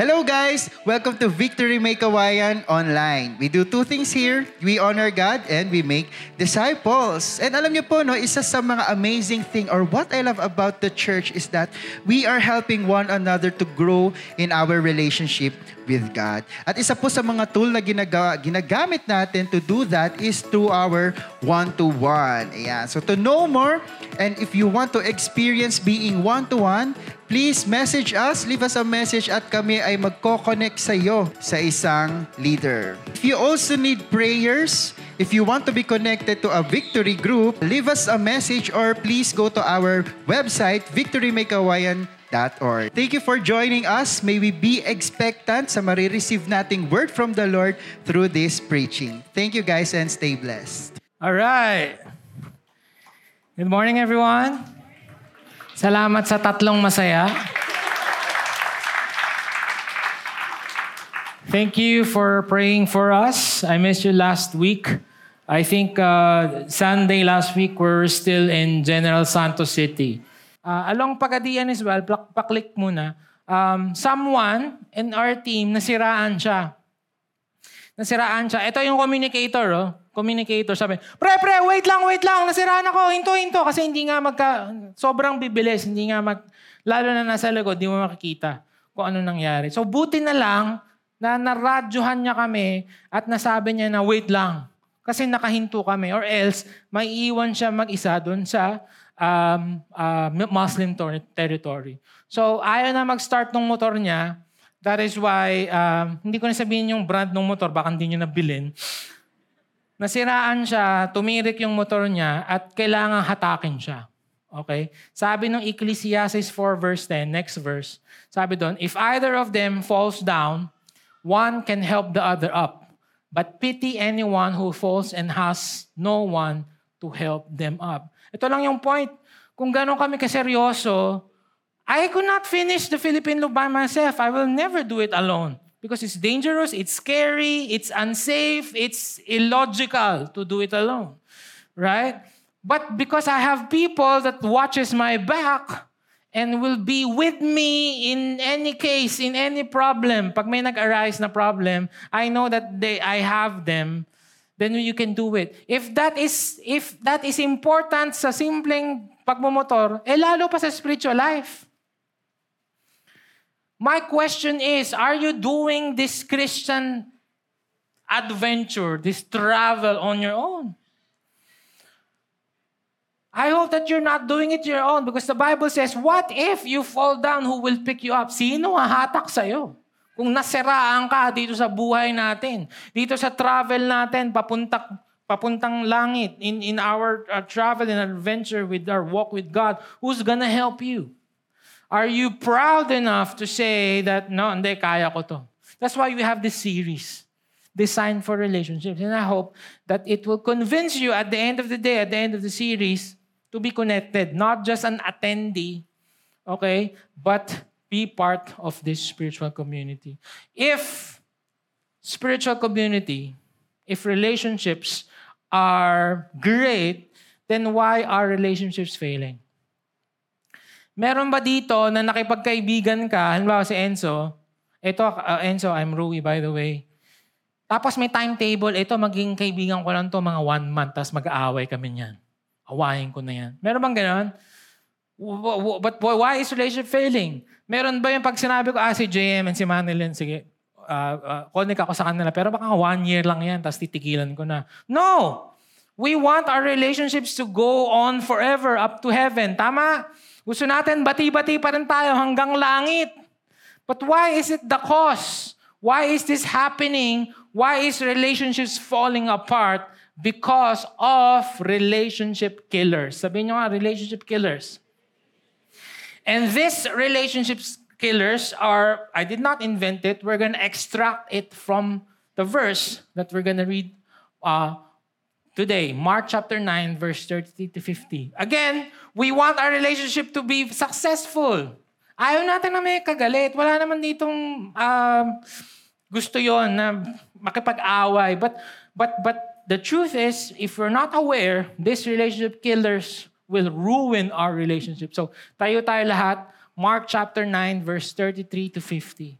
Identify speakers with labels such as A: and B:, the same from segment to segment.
A: Hello guys! Welcome to Victory Make Kawayan Online. We do two things here. We honor God and we make disciples. And alam niyo po, no, isa sa mga amazing thing or what I love about the church is that we are helping one another to grow in our relationship with God. At isa po sa mga tool na ginaga, ginagamit natin to do that is through our one-to-one. Ayan. So to know more and if you want to experience being one-to-one, please message us, leave us a message at kami ay magko-connect sa iyo sa isang leader. If you also need prayers, if you want to be connected to a victory group, leave us a message or please go to our website, victorymakeawayan.org. Thank you for joining us. May we be expectant sa marireceive nating word from the Lord through this preaching. Thank you guys and stay blessed.
B: All right. Good morning, everyone. Salamat sa tatlong masaya. Thank you for praying for us. I missed you last week. I think uh, Sunday last week we're still in General Santos City. Uh, along Pagadian as well, paklik muna. Um, someone in our team, nasiraan siya. Nasiraan siya. Ito yung communicator, oh communicator, sabi, pre, pre, wait lang, wait lang, nasiraan ako, hinto, hinto. Kasi hindi nga magka, sobrang bibilis, hindi nga mag, lalo na nasa likod, di mo makikita kung ano nangyari. So buti na lang na naradyohan niya kami at nasabi niya na wait lang. Kasi nakahinto kami or else may iwan siya mag-isa doon sa um, uh, Muslim territory. So ayaw na mag-start ng motor niya. That is why, um, hindi ko na sabihin yung brand ng motor, baka hindi niyo nabilin. Nasiraan siya, tumirik yung motor niya at kailangan hatakin siya. Okay? Sabi ng Ecclesiastes 4 verse 10, next verse, sabi doon, If either of them falls down, one can help the other up. But pity anyone who falls and has no one to help them up. Ito lang yung point. Kung gano'n kami kaseryoso, I could not finish the Philippine Loop by myself. I will never do it alone. Because it's dangerous, it's scary, it's unsafe, it's illogical to do it alone. Right? But because I have people that watches my back and will be with me in any case, in any problem, pag may nag-arise na problem, I know that they, I have them, then you can do it. If that is if that is important sa simpleng pagmumotor, eh lalo pa sa spiritual life. My question is, are you doing this Christian adventure, this travel on your own? I hope that you're not doing it your own because the Bible says, what if you fall down, who will pick you up? Sino hahatak sa'yo? Kung nasiraan ka dito sa buhay natin, dito sa travel natin, papuntak, papuntang langit, in, in our uh, travel and adventure with our walk with God, who's gonna help you? Are you proud enough to say that, no, hindi, kaya ko to? That's why we have this series, Designed for Relationships. And I hope that it will convince you at the end of the day, at the end of the series, to be connected, not just an attendee, okay, but be part of this spiritual community. If spiritual community, if relationships are great, then why are relationships failing? Meron ba dito na nakipagkaibigan ka, halimbawa si Enzo, ito, uh, Enzo, I'm Rui by the way. Tapos may timetable, ito maging kaibigan ko lang to mga one month, tapos mag-aaway kami niyan. Awayin ko na yan. Meron bang gano'n? But why is relationship failing? Meron ba yung pag sinabi ko, ah, si JM and si Manilyn, sige, uh, uh, connect ako sa kanila, pero baka one year lang yan, tapos titigilan ko na. No! We want our relationships to go on forever, up to heaven. Tama? Gusto natin bati-bati pa rin tayo hanggang langit. But why is it the cause? Why is this happening? Why is relationships falling apart? Because of relationship killers. Sabihin nyo nga, relationship killers. And these relationship killers are, I did not invent it. We're going to extract it from the verse that we're going to read uh, today, Mark chapter 9, verse 30 to 50. Again, we want our relationship to be successful. Ayaw natin na may kagalit. Wala naman ditong um, gusto yon na makipag-away. But, but, but the truth is, if we're not aware, these relationship killers will ruin our relationship. So, tayo tayo lahat. Mark chapter 9, verse 33 to 50.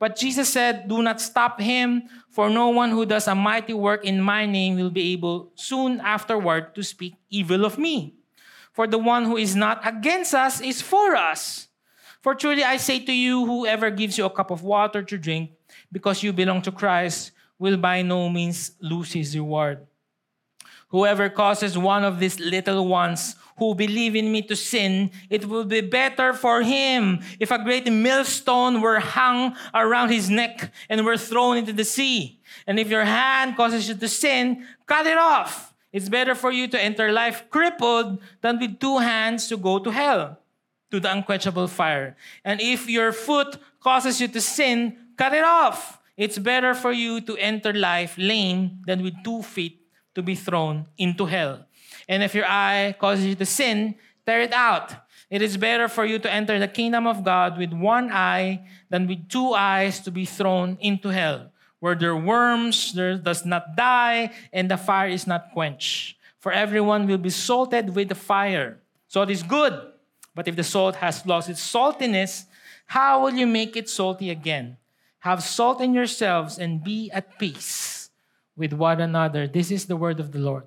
B: But Jesus said, Do not stop him, for no one who does a mighty work in my name will be able soon afterward to speak evil of me. For the one who is not against us is for us. For truly I say to you, whoever gives you a cup of water to drink because you belong to Christ will by no means lose his reward. Whoever causes one of these little ones who believe in me to sin, it will be better for him if a great millstone were hung around his neck and were thrown into the sea. And if your hand causes you to sin, cut it off. It's better for you to enter life crippled than with two hands to go to hell, to the unquenchable fire. And if your foot causes you to sin, cut it off. It's better for you to enter life lame than with two feet to be thrown into hell. And if your eye causes you to sin, tear it out. It is better for you to enter the kingdom of God with one eye than with two eyes to be thrown into hell, where their worms there does not die and the fire is not quenched. For everyone will be salted with the fire. Salt is good, but if the salt has lost its saltiness, how will you make it salty again? Have salt in yourselves and be at peace with one another. This is the word of the Lord.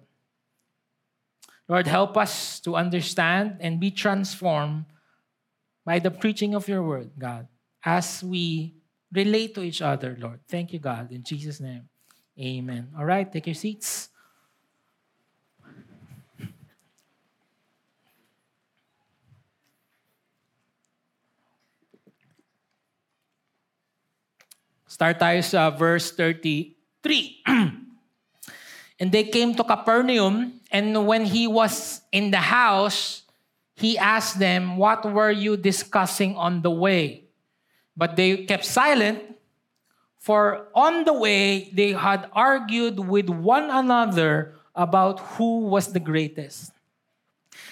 B: Lord, help us to understand and be transformed by the preaching of your word, God, as we relate to each other, Lord. Thank you, God. In Jesus' name, amen. All right, take your seats. Start tayo sa verse 33. And they came to Capernaum, and when he was in the house, he asked them, What were you discussing on the way? But they kept silent, for on the way they had argued with one another about who was the greatest.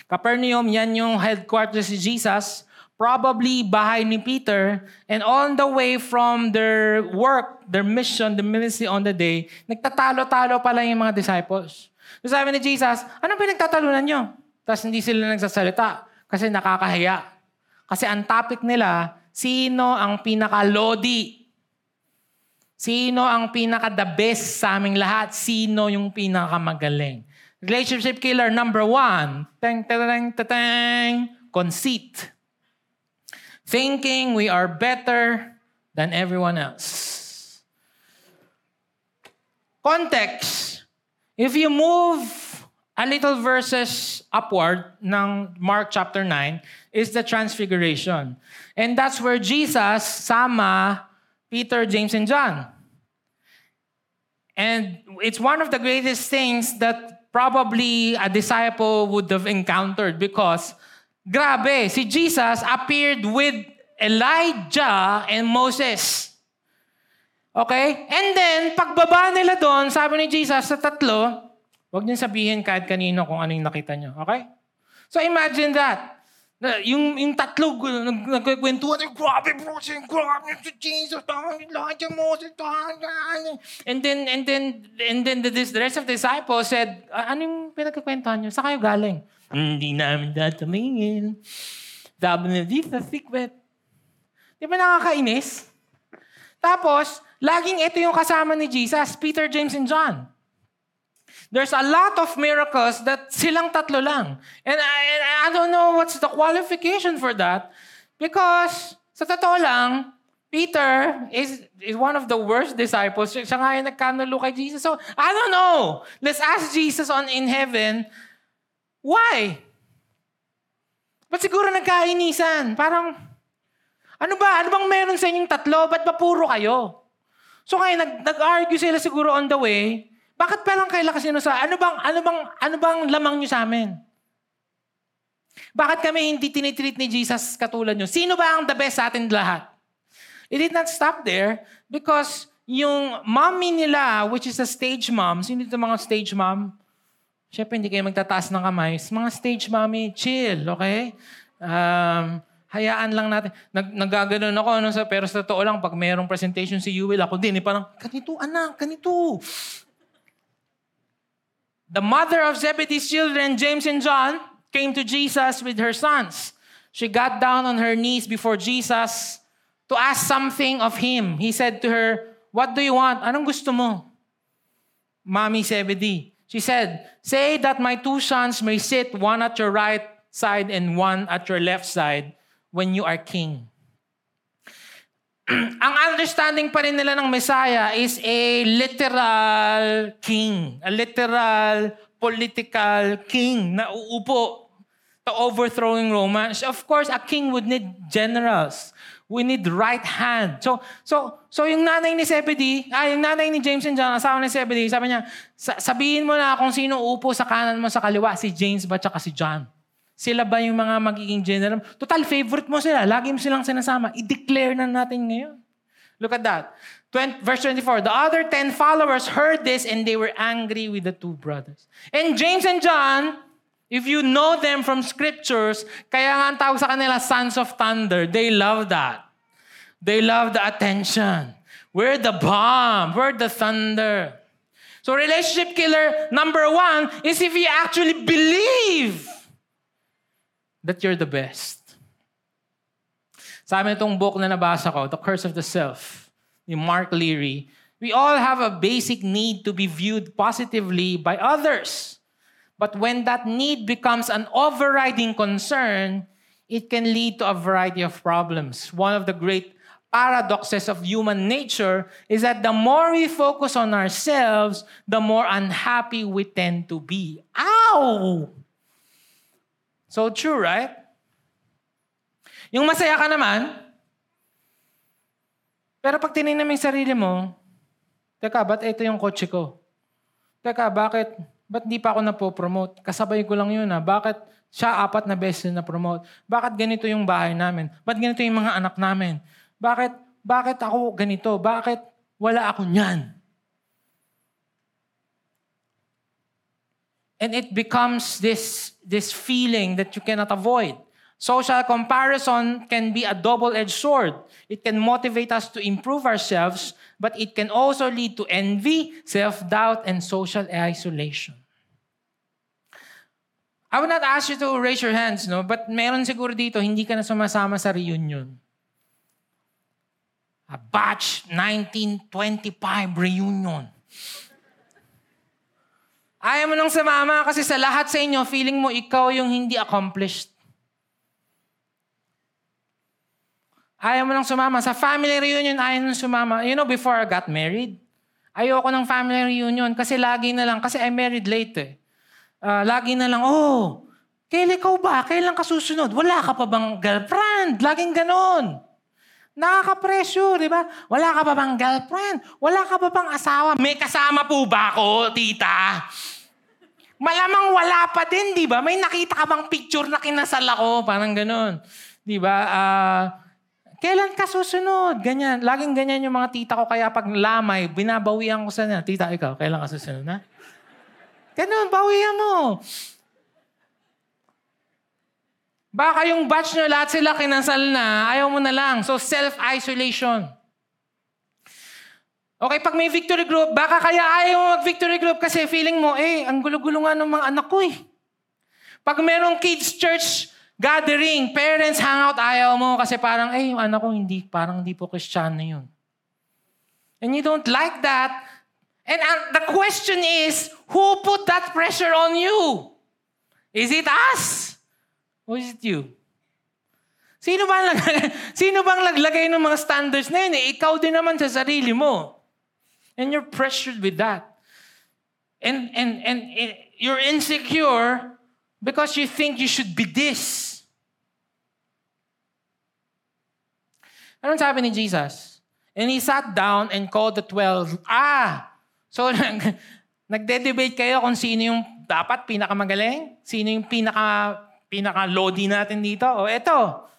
B: Capernaum, yan yung headquarters si Jesus probably bahay ni Peter, and on the way from their work, their mission, the ministry on the day, nagtatalo-talo pala yung mga disciples. So sabi ni Jesus, anong pinagtatalunan nyo? Tapos hindi sila nagsasalita kasi nakakahiya. Kasi ang topic nila, sino ang pinaka-lodi? Sino ang pinaka-the best sa aming lahat? Sino yung pinaka-magaling? Relationship killer number one, teng, teng, teng, teng, conceit thinking we are better than everyone else. Context. If you move a little verses upward ng Mark chapter 9 is the transfiguration. And that's where Jesus sama Peter, James, and John. And it's one of the greatest things that probably a disciple would have encountered because Grabe, si Jesus appeared with Elijah and Moses. Okay? And then, pagbaba nila doon, sabi ni Jesus sa tatlo, huwag niyo sabihin kahit kanino kung ano yung nakita niyo. Okay? So imagine that. Yung, yung tatlo, nagkikwentuhan, grabe bro, grabe si Jesus, Elijah, Moses, and then, and then, and then the, the rest of the disciples said, ano yung pinagkikwentuhan niyo? Sa kayo galing? Hindi namin tatamingin. Sabi na, this is a secret. Di ba nakakainis? Tapos, laging ito yung kasama ni Jesus, Peter, James, and John. There's a lot of miracles that silang tatlo lang. And I, and I don't know what's the qualification for that. Because, sa totoo lang, Peter is, is one of the worst disciples. Siya nga yung nagkanulo kay Jesus. So, I don't know. Let's ask Jesus on in heaven, Why? Ba't siguro nagkainisan? Parang, ano ba? Ano bang meron sa inyong tatlo? Ba't ba puro kayo? So ngayon, nag, nag-argue sila siguro on the way. Bakit parang kailan kasi sa, ano bang, ano bang, ano bang lamang nyo sa amin? Bakit kami hindi tinitreat ni Jesus katulad nyo? Sino ba ang the best sa atin lahat? It did not stop there because yung mommy nila, which is a stage mom, sino dito mga stage mom? Siyempre, hindi kayo magtataas ng kamay. Mga stage mommy, chill, okay? Um, hayaan lang natin. Nag, nagaganon ako, ano, sa, pero sa totoo lang, pag mayroong presentation si Yuwil, ako din, eh, parang, ganito, anak, ganito. The mother of Zebedee's children, James and John, came to Jesus with her sons. She got down on her knees before Jesus to ask something of him. He said to her, What do you want? Anong gusto mo? Mommy Zebedee. She said, Say that my two sons may sit one at your right side and one at your left side when you are king. Ang understanding pa rin nila ng Messiah is a literal king, a literal political king na uupo to overthrowing Rome. Of course, a king would need generals. We need right hand. So, so, so yung nanay ni Zebedee, ah, yung nanay ni James and John, asawa ni Zebedee, sabi niya, sabihin mo na kung sino upo sa kanan mo sa kaliwa, si James ba tsaka si John. Sila ba yung mga magiging general? Total, favorite mo sila. Lagi mo silang sinasama. I-declare na natin ngayon. Look at that. 20, verse 24, the other 10 followers heard this and they were angry with the two brothers. And James and John, If you know them from scriptures, kaya nga ang tawag sa kanila, sons of thunder. They love that. They love the attention. We're the bomb. We're the thunder. So relationship killer number one is if you actually believe that you're the best. Sa amin itong book na nabasa ko, The Curse of the Self, ni Mark Leary, we all have a basic need to be viewed positively by others. But when that need becomes an overriding concern, it can lead to a variety of problems. One of the great paradoxes of human nature is that the more we focus on ourselves, the more unhappy we tend to be. Ow! So true, right? Yung masaya ka naman, pero pag tinignan mo yung sarili mo, teka, ba't ito yung kotse ko? Teka, bakit Ba't di pa ako napopromote? Kasabay ko lang yun ha. Bakit siya apat na beses na promote? Bakit ganito yung bahay namin? Ba't ganito yung mga anak namin? Bakit, bakit ako ganito? Bakit wala ako niyan? And it becomes this, this feeling that you cannot avoid. Social comparison can be a double-edged sword. It can motivate us to improve ourselves, but it can also lead to envy, self-doubt, and social isolation. I would not ask you to raise your hands, no? But meron siguro dito, hindi ka na sumasama sa reunion. A batch 1925 reunion. Ayaw mo nang sumama kasi sa lahat sa inyo, feeling mo ikaw yung hindi accomplished. Ayaw mo nang sumama. Sa family reunion, ayaw nang sumama. You know, before I got married, ayoko ng family reunion kasi lagi na lang, kasi I married late eh. Uh, lagi na lang, oh, kailan ikaw ba? Kailan ka susunod? Wala ka pa bang girlfriend? Laging ganon. Nakaka-pressure, di ba? Wala ka pa bang girlfriend? Wala ka pa bang asawa? May kasama po ba ako, tita? Malamang wala pa din, di ba? May nakita ka bang picture na kinasal ako? Parang ganon. Di ba? Uh, Kailan ka susunod? Ganyan. Laging ganyan yung mga tita ko. Kaya pag lamay, binabawian ko sa niya. Tita, ikaw, kailan ka susunod na? Ganun, bawian mo. Baka yung batch nyo, lahat sila kinasal na, ayaw mo na lang. So, self-isolation. Okay, pag may victory group, baka kaya ayaw mo mag-victory group kasi feeling mo, eh, ang gulo-gulo nga ng mga anak ko eh. Pag merong kids church, gathering, parents hangout, ayaw mo kasi parang, eh, yung anak ko hindi, parang hindi po Kristiyano yun. And you don't like that. And uh, the question is, who put that pressure on you? Is it us? Or is it you? Sino bang, sino bang naglagay ng mga standards na yun? Eh, ikaw din naman sa sarili mo. And you're pressured with that. And, and, and, and you're insecure because you think you should be this. Anong sabi ni Jesus? And he sat down and called the twelve. Ah! So, nag, nagde-debate kayo kung sino yung dapat pinakamagaling? Sino yung pinaka, pinaka-lodi natin dito? O eto,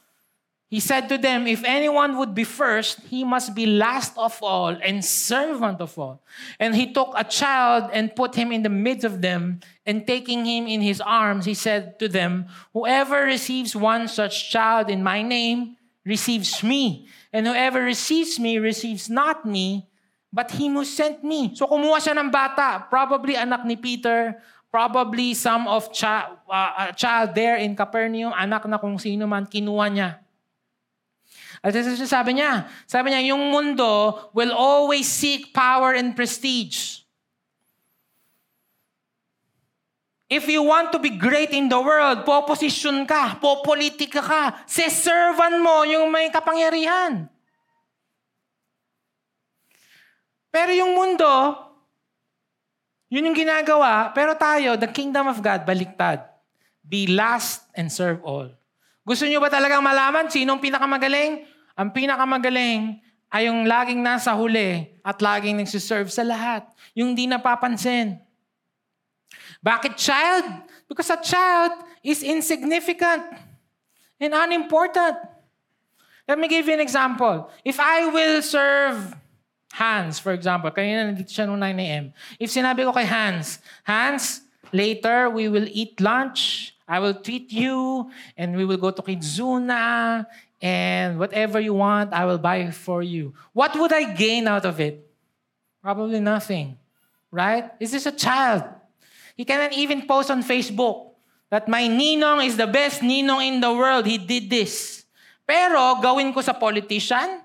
B: He said to them, If anyone would be first, he must be last of all and servant of all. And he took a child and put him in the midst of them, and taking him in his arms, he said to them, Whoever receives one such child in my name receives me. And whoever receives me receives not me, but him who sent me. So kumuha siya ng bata, probably anak ni Peter, probably some of cha- uh, a child there in Capernaum, anak na kung sino man, kinuha niya. At sabi niya, sabi niya, yung mundo will always seek power and prestige. If you want to be great in the world, poposition ka, popolitika ka, seservan mo yung may kapangyarihan. Pero yung mundo, yun yung ginagawa, pero tayo, the kingdom of God, baliktad. Be last and serve all. Gusto niyo ba talagang malaman sinong pinakamagaling? Ang pinakamagaling ay yung laging nasa huli at laging nagsiserve sa lahat. Yung di napapansin. Bakit child? Because a child is insignificant and unimportant. Let me give you an example. If I will serve Hans, for example, kanina nandito siya noong 9 a.m. If sinabi ko kay Hans, Hans, later we will eat lunch, I will treat you, and we will go to Kizuna, and whatever you want, I will buy for you. What would I gain out of it? Probably nothing, right? Is this a child? He cannot even post on Facebook that my ninong is the best ninong in the world. He did this. Pero gawin ko sa politician,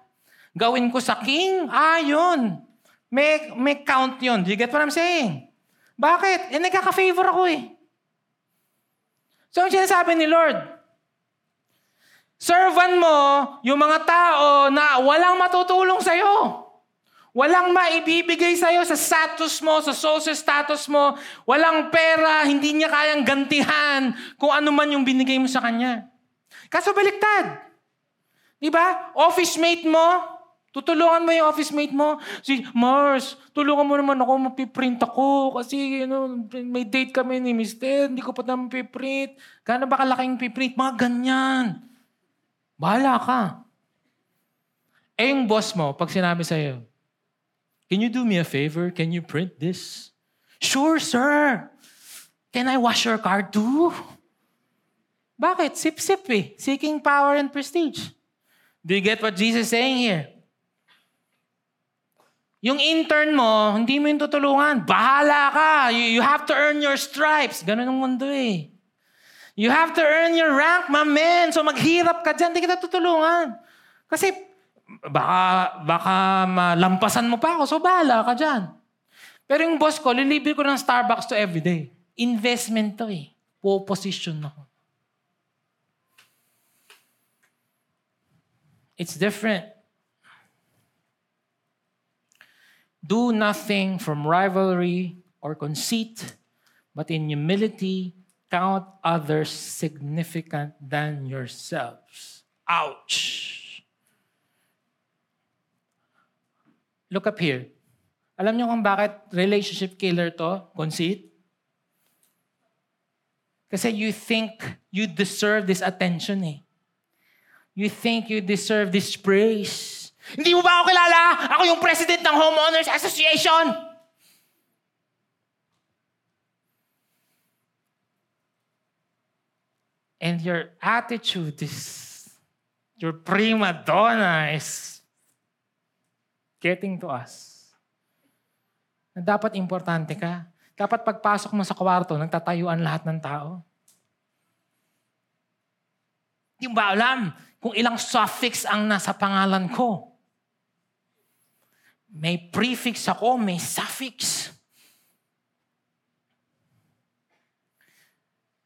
B: gawin ko sa king, ah, yun. May, may count yun. Do you get what I'm saying? Bakit? Eh, nagkaka-favor ako eh. So, ang sinasabi ni Lord, Servan mo yung mga tao na walang matutulong sa'yo. Walang maibibigay sa'yo sa status mo, sa social status mo. Walang pera, hindi niya kayang gantihan kung ano man yung binigay mo sa kanya. Kaso baliktad. Di ba? Office mate mo, tutulungan mo yung office mate mo. Si Mars, tulungan mo naman ako, mapiprint ako. Kasi you know, may date kami ni Mister, hindi ko pa naman piprint. Gano'n ba kalaking piprint? Mga ganyan. Bahala ka. Eh yung boss mo, pag sinabi sa'yo, Can you do me a favor? Can you print this? Sure, sir. Can I wash your car too? Bakit? Sip-sip eh. Seeking power and prestige. Do you get what Jesus is saying here? Yung intern mo, hindi mo yung tutulungan. Bahala ka. You, you have to earn your stripes. Ganun ang mundo eh. You have to earn your rank, my man. So maghirap ka dyan, hindi kita tutulungan. Kasi baka, baka malampasan mo pa ako, so bahala ka dyan. Pero yung boss ko, lilibre ko ng Starbucks to everyday. Investment to eh. Po position ako. It's different. Do nothing from rivalry or conceit, but in humility count others significant than yourselves. Ouch! Look up here. Alam niyo kung bakit relationship killer to? Conceit? Kasi you think you deserve this attention eh. You think you deserve this praise. Hindi mo ba ako kilala? Ako yung president ng Homeowners Association. and your attitude is, your prima donna is getting to us. Na dapat importante ka. Dapat pagpasok mo sa kwarto, nagtatayuan lahat ng tao. Hindi mo ba alam kung ilang suffix ang nasa pangalan ko? May prefix ako, may suffix.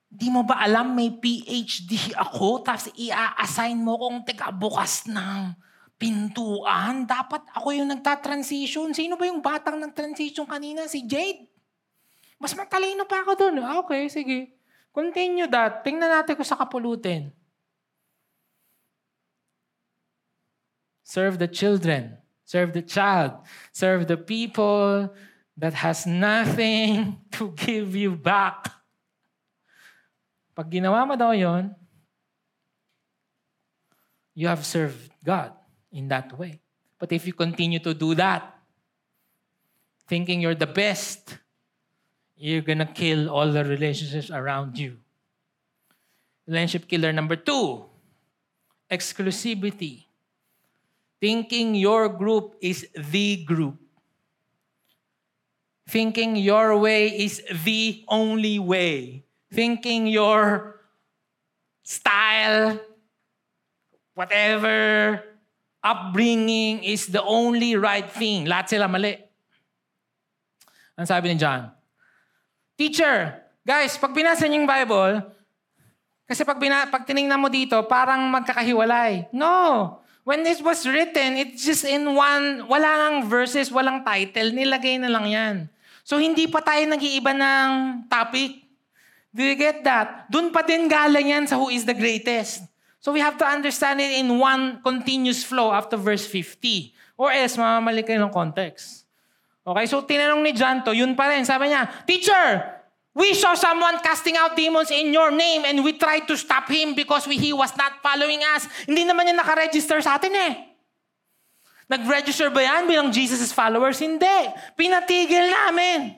B: Di mo ba alam may PhD ako tapos i-assign mo kong taga-bukas ng pintuan? Dapat ako yung nagta-transition. Sino ba yung batang nag-transition kanina? Si Jade. Mas matalino pa ako doon. Ah, okay, sige. Continue that. Tingnan natin ko sa kapulutin. serve the children, serve the child, serve the people that has nothing to give you back. Pag ginawa mo daw yon, you have served God in that way. But if you continue to do that, thinking you're the best, you're gonna kill all the relationships around you. Relationship killer number two, exclusivity. Thinking your group is the group. Thinking your way is the only way. Thinking your style, whatever, upbringing is the only right thing. Lahat sila mali. Ang sabi ni John, Teacher, guys, pag binasa niyo yung Bible, kasi pag, bina, pag tinignan mo dito, parang magkakahiwalay. No! When this was written, it's just in one, wala nang verses, walang title, nilagay na lang yan. So hindi pa tayo nag-iiba ng topic. Do you get that? Doon pa din galing yan sa who is the greatest. So we have to understand it in one continuous flow after verse 50. Or else, mamamali kayo ng context. Okay, so tinanong ni John to, yun pa rin. Sabi niya, Teacher, we saw someone casting out demons in your name and we tried to stop him because we, he was not following us. Hindi naman niya nakaregister sa atin eh. Nag-register ba yan bilang Jesus' followers? Hindi. Pinatigil namin.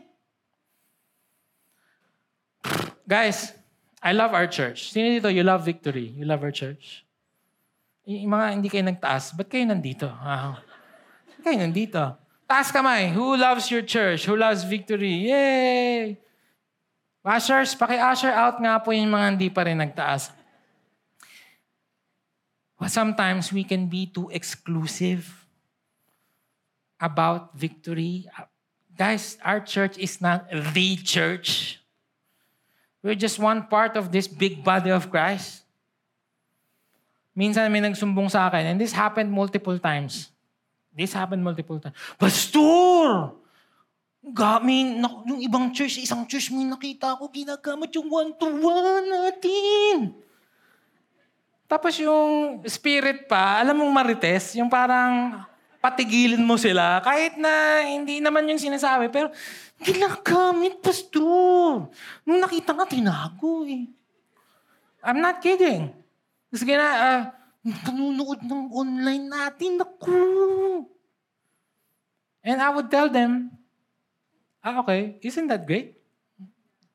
B: Guys, I love our church. Sino dito, you love victory? You love our church? Yung mga hindi kayo nagtaas, ba't kayo nandito? Ba't kayo nandito? Taas kamay. Who loves your church? Who loves victory? Yay! Ushers, paki-usher out nga po yung mga hindi pa rin nagtaas. But sometimes we can be too exclusive about victory. Guys, our church is not the church. We're just one part of this big body of Christ. Minsan may nagsumbong sa akin, and this happened multiple times. This happened multiple times. Pastor! Gamin, yung ibang church, isang church may nakita ko, ginagamit yung one-to-one natin. Tapos yung spirit pa, alam mong marites, yung parang patigilin mo sila. Kahit na hindi naman yung sinasabi, pero ginagamit, pastor. Nung nakita nga, tinago eh. I'm not kidding. Kasi gina, uh, panunood ng online natin, naku. And I would tell them, ah, okay, isn't that great?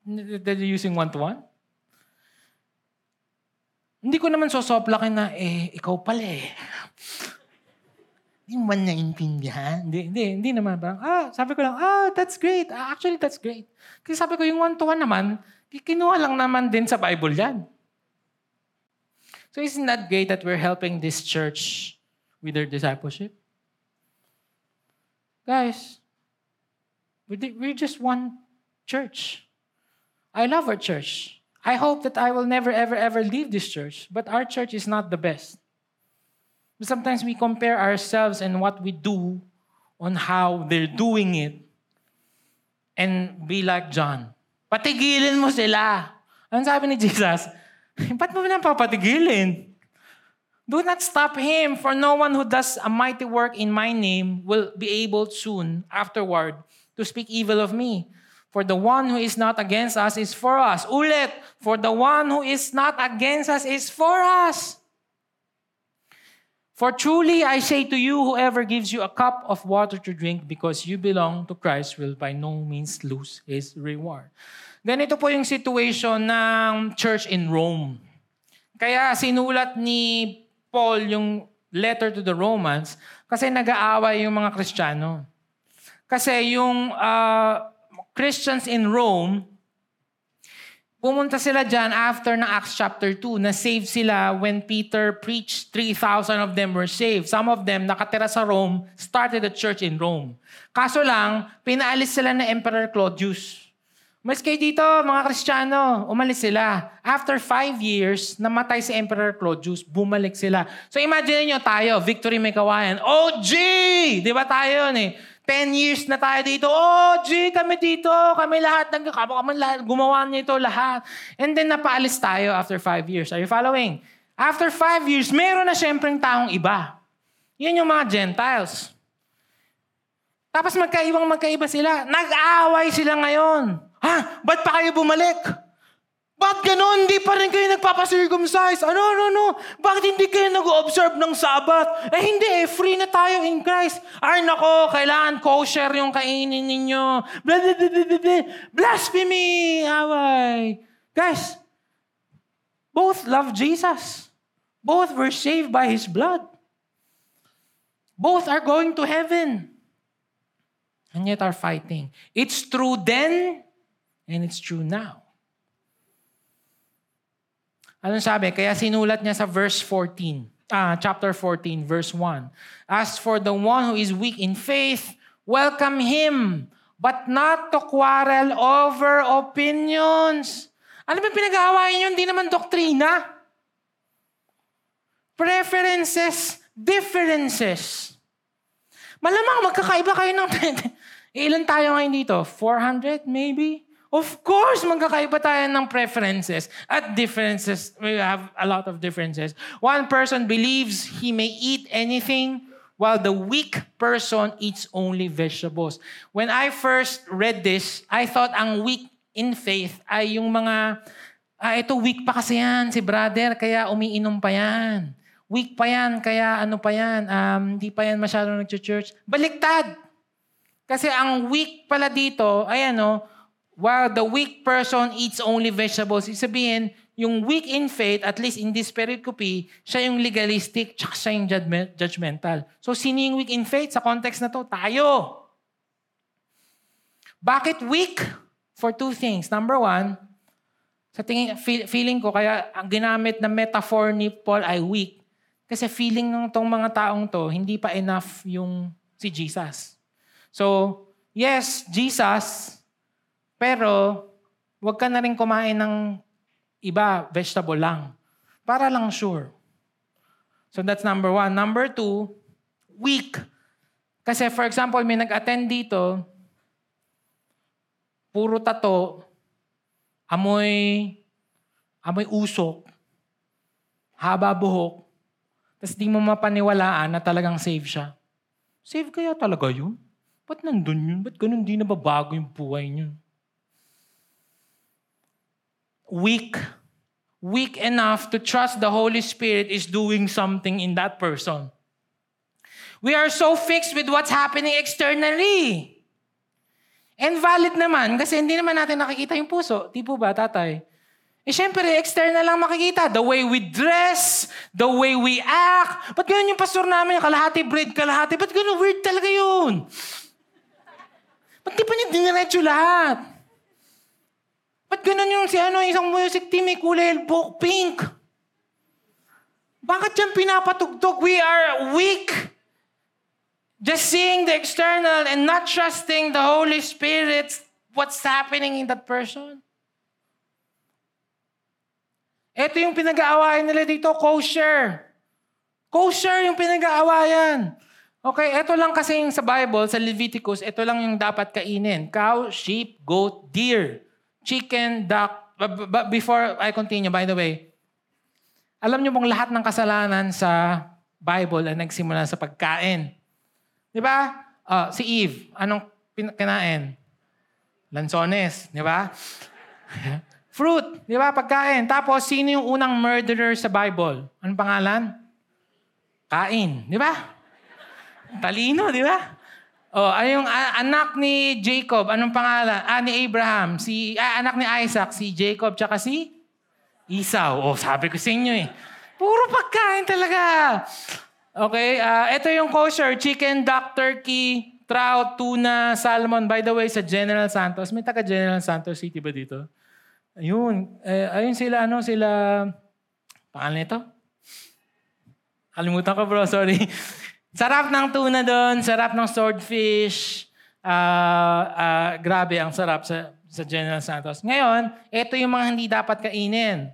B: That you're using one-to-one? Hindi ko naman sosoplakin na, eh, ikaw pala eh. Hindi man naintindihan. Hindi, hindi, hindi naman. Parang, ah, sabi ko lang, ah, that's great. Ah, actually, that's great. Kasi sabi ko, yung one-to-one naman, kinuha lang naman din sa Bible yan. So isn't that great that we're helping this church with their discipleship? Guys, we're just one church. I love our church. I hope that I will never, ever, ever leave this church. But our church is not the best. Sometimes we compare ourselves and what we do on how they're doing it and be like John. Patigilin mo sila. Ano sabi ni Jesus? Ba't mo? Do not stop him, for no one who does a mighty work in my name will be able soon afterward to speak evil of me. For the one who is not against us is for us. Ulit, for the one who is not against us is for us. For truly I say to you, whoever gives you a cup of water to drink because you belong to Christ will by no means lose his reward. Ganito po yung situation ng church in Rome. Kaya sinulat ni Paul yung letter to the Romans kasi nag-aaway yung mga Kristiyano. Kasi yung uh, Christians in Rome, Pumunta sila dyan after ng Acts chapter 2 na saved sila when Peter preached, 3,000 of them were saved. Some of them nakatira sa Rome, started a church in Rome. Kaso lang, pinaalis sila ng Emperor Claudius. Mas kayo dito, mga Kristiyano, umalis sila. After five years, namatay si Emperor Claudius, bumalik sila. So imagine niyo tayo, Victory May Kawayan. OG! Di ba tayo yun eh? 10 years na tayo dito. Oh, G, kami dito. Kami lahat. Nag, kami lahat. Gumawa niyo ito lahat. And then napaalis tayo after 5 years. Are you following? After 5 years, meron na siyempre taong iba. Yun yung mga Gentiles. Tapos magkaibang magkaiba sila. Nag-aaway sila ngayon. Ha? Ba't pa kayo bumalik? Ba't ganon? Hindi pa rin kayo nagpapacircumcise? Ano, ano, ano? Bakit hindi kayo nag-observe ng Sabbath? Eh hindi eh, free na tayo in Christ. Ay nako, kailangan kosher yung kainin ninyo. Blah, blah, blah, blah, blah. Blasphemy! Away! Guys, both love Jesus. Both were saved by His blood. Both are going to heaven. And yet are fighting. It's true then, and it's true now. Anong sabi? Kaya sinulat niya sa verse 14, ah, chapter 14, verse 1. As for the one who is weak in faith, welcome him, but not to quarrel over opinions. Ano ba pinag-aawayan nyo? Hindi naman doktrina. Preferences, differences. Malamang magkakaiba kayo ng... Ilan tayo ngayon dito? 400 maybe? Of course, magkakaiba tayo ng preferences at differences. We have a lot of differences. One person believes he may eat anything while the weak person eats only vegetables. When I first read this, I thought ang weak in faith ay yung mga, ah, ito weak pa kasi yan, si brother, kaya umiinom pa yan. Weak pa yan, kaya ano pa yan, um, hindi pa yan masyadong nag-church. Baliktad! Kasi ang weak pala dito, ay ano, While the weak person eats only vegetables, ibig sabihin, yung weak in faith, at least in this pericope, siya yung legalistic, tsaka siya yung judgmental. So, sino yung weak in faith sa context na to? Tayo! Bakit weak? For two things. Number one, sa tingin, feeling ko, kaya ang ginamit na metaphor ni Paul ay weak. Kasi feeling ng tong mga taong to, hindi pa enough yung si Jesus. So, yes, Jesus, pero, huwag ka na rin kumain ng iba, vegetable lang. Para lang sure. So that's number one. Number two, weak. Kasi for example, may nag-attend dito, puro tato, amoy, amoy usok, haba buhok, tapos di mo mapaniwalaan na talagang save siya. Save kaya talaga yun? Ba't nandun yun? Ba't ganun di nababago yung buhay niyo? Weak, weak enough to trust the Holy Spirit is doing something in that person. We are so fixed with what's happening externally. And valid naman, kasi hindi naman natin nakikita yung puso. Di po ba, tatay? Eh, syempre, external lang makikita. The way we dress, the way we act. Ba't ganun yung pastor namin? Kalahati bread, kalahati. Ba't ganun? Weird talaga yun. Ba't di pa niya diniretso lahat? Ba't ganun yung si ano, isang music team may kulay book pink? Bakit yan pinapatugtog? We are weak. Just seeing the external and not trusting the Holy Spirit, what's happening in that person. Ito yung pinag-aawayan nila dito, kosher. Kosher yung pinag-aawayan. Okay, ito lang kasi yung sa Bible, sa Leviticus, ito lang yung dapat kainin. Cow, sheep, goat, deer chicken, duck. But before I continue, by the way, alam niyo bang lahat ng kasalanan sa Bible ay nagsimula sa pagkain. Di ba? Uh, si Eve, anong kinain? Lansones, di ba? Fruit, di ba? Pagkain. Tapos, sino yung unang murderer sa Bible? Anong pangalan? Kain, di ba? Talino, di ba? Oh, ay yung uh, anak ni Jacob, anong pangalan? Ah, ni Abraham. Si, ah, anak ni Isaac, si Jacob, tsaka si Esau. Oh, sabi ko sa inyo eh. Puro pagkain talaga. Okay, uh, ito yung kosher. Chicken, duck, turkey, trout, tuna, salmon. By the way, sa General Santos, may taga General Santos City ba dito? Ayun. Eh, ayun sila, ano, sila... Pangalan nito? Kalimutan ko bro, sorry. Sarap ng tuna doon, sarap ng swordfish. Uh, uh, grabe, ang sarap sa, sa General Santos. Ngayon, ito yung mga hindi dapat kainin.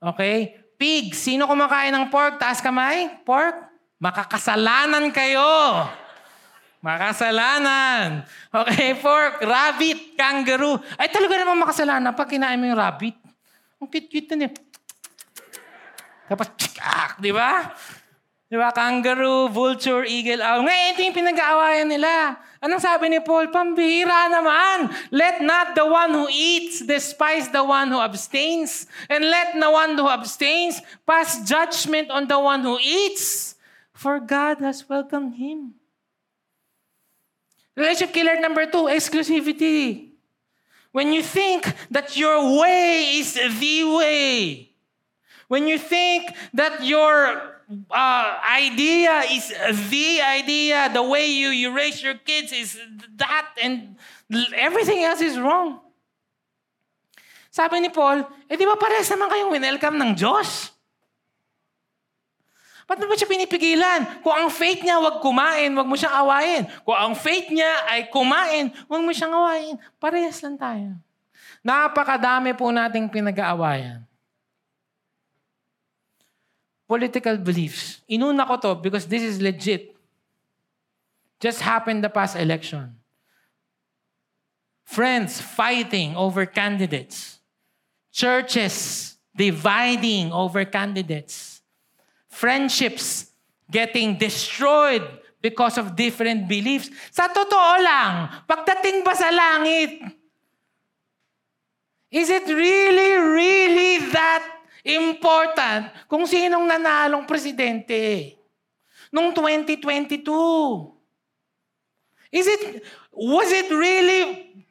B: Okay? Pig, sino kumakain ng pork? Taas kamay? Pork? Makakasalanan kayo. Makasalanan. Okay, pork, rabbit, kangaroo. Ay, talaga naman makasalanan pag kinain mo yung rabbit. Ang cute-cute na niya. Tapos, ah, di ba? Di ba? Kangaroo, vulture, eagle, owl. Ngayon, ito yung pinag-aawayan nila. Anong sabi ni Paul? Pambihira naman. Let not the one who eats despise the one who abstains. And let the one who abstains pass judgment on the one who eats. For God has welcomed him. Relationship killer number two, exclusivity. When you think that your way is the way, when you think that your uh, idea is the idea, the way you, you raise your kids is that, and everything else is wrong. Sabi ni Paul, eh di ba pares naman kayong winelcome ng Diyos? Ba't mo ba siya pinipigilan? Kung ang faith niya, wag kumain, wag mo siyang awayin. Kung ang faith niya ay kumain, wag mo siyang awayin. Parehas lang tayo. Napakadami po nating pinag-aawayan. Political beliefs. Inuna ko to because this is legit. Just happened the past election. Friends fighting over candidates. Churches dividing over candidates friendships getting destroyed because of different beliefs. Sa totoo lang, pagdating ba sa langit, is it really, really that important kung sinong nanalong presidente nung 2022? Is it, was it really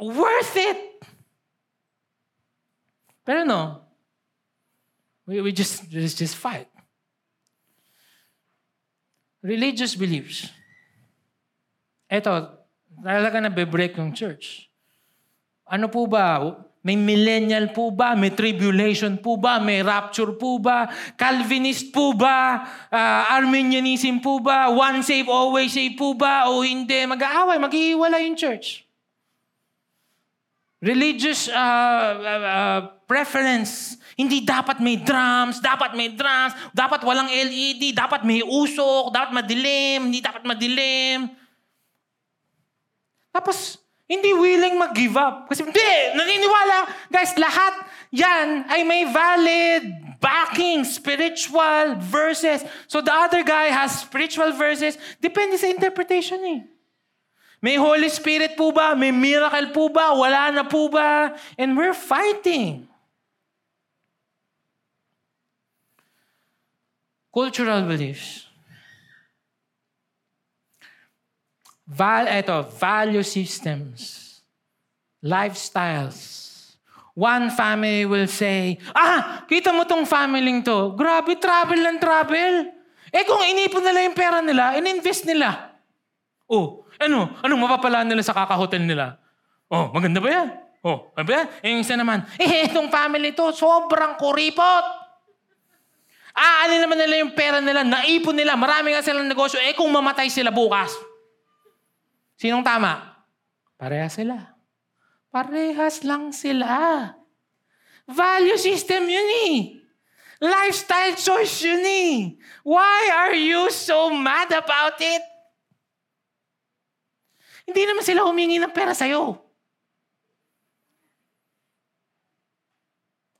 B: worth it? Pero no, we, we just, just, just fight. Religious beliefs. Ito, talaga na break yung church. Ano po ba? May millennial po ba? May tribulation po ba? May rapture po ba? Calvinist po ba? Uh, Arminianism po ba? One save, always save po ba? O hindi? Mag-aaway, maghihiwala yung church. Religious uh, uh, uh, preference. Hindi dapat may drums, dapat may drums, dapat walang LED, dapat may usok, dapat madilim, hindi dapat madilim. Tapos, hindi willing mag-give up. Kasi, hindi, naniniwala. Guys, lahat yan ay may valid backing, spiritual verses. So the other guy has spiritual verses. Depende sa interpretation eh. May Holy Spirit po ba? May miracle po ba? Wala na po ba? And we're fighting. Cultural beliefs. Val, eto, value systems. Lifestyles. One family will say, ah, kita mo tong family to. Grabe, travel lang travel. Eh kung inipon nila yung pera nila, ininvest nila. Oh, ano? Anong mapapalaan nila sa kakahotel nila? Oh, maganda ba yan? Oh, ano ba yan? Eh, yung isa naman, eh, itong family to, sobrang kuripot. Aanin naman nila yung pera nila, naipon nila, marami nga silang negosyo, eh kung mamatay sila bukas. Sinong tama? Parehas sila. Parehas lang sila. Value system yun eh. Lifestyle choice yun eh. Why are you so mad about it? Hindi naman sila humingi ng pera sa'yo.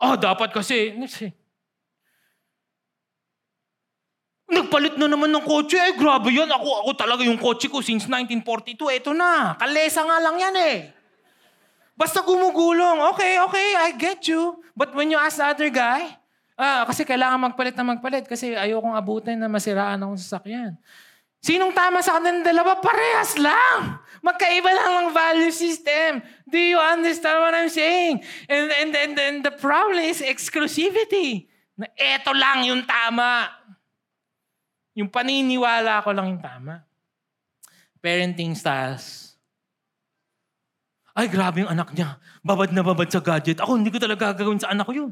B: Oh, dapat kasi. Nagpalit na naman ng kotse. Eh, grabe yan. Ako, ako talaga yung kotse ko since 1942. Ito na. Kalesa nga lang yan eh. Basta gumugulong. Okay, okay, I get you. But when you ask the other guy, ah, kasi kailangan magpalit na magpalit kasi ayokong abutin na masiraan akong sasakyan. Sinong tama sa kanilang dalawa? Parehas lang. Magkaiba lang ng value system. Do you understand what I'm saying? And, and, and, and the problem is exclusivity. Na eto lang yung tama. Yung paniniwala ko lang yung tama. Parenting styles. Ay, grabe yung anak niya. Babad na babad sa gadget. Ako, hindi ko talaga gagawin sa anak ko yun.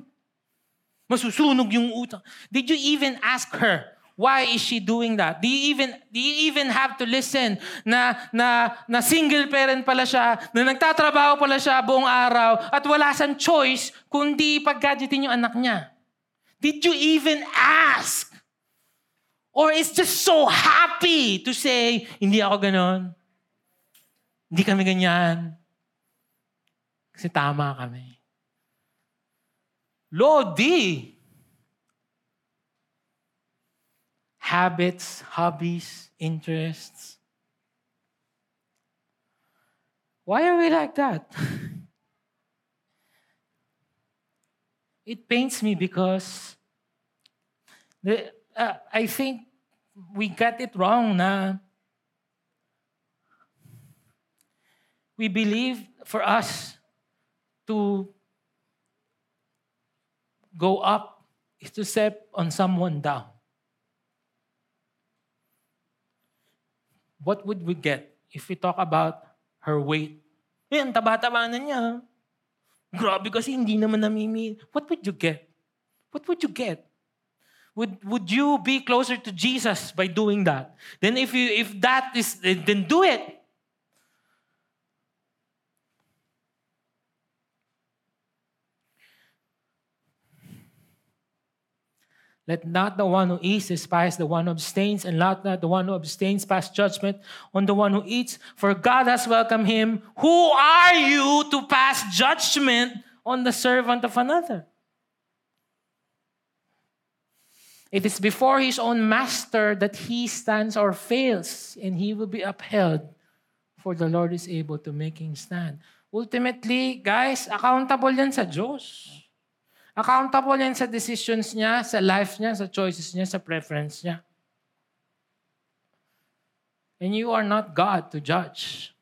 B: Masusunog yung utang. Did you even ask her, Why is she doing that? Do you even do you even have to listen na na na single parent pala siya, na nagtatrabaho pala siya buong araw at wala siyang choice kundi paggadgetin yung anak niya? Did you even ask? Or is just so happy to say, hindi ako ganon. Hindi kami ganyan. Kasi tama kami. Lodi, habits, hobbies, interests. Why are we like that? it pains me because the, uh, I think we got it wrong na we believe for us to go up is to step on someone down. What would we get if we talk about her weight? Eh, ang taba-taba na niya. Grabe kasi hindi naman namimi. What would you get? What would you get? Would, would you be closer to Jesus by doing that? Then if you if that is then do it. Let not the one who eats despise the one who abstains, and let not the one who abstains pass judgment on the one who eats, for God has welcomed him. Who are you to pass judgment on the servant of another? It is before his own master that he stands or fails, and he will be upheld, for the Lord is able to make him stand. Ultimately, guys, accountable yan sa Diyos. Accountable yan sa decisions niya, sa life niya, sa choices niya, sa preference niya. And you are not God to judge.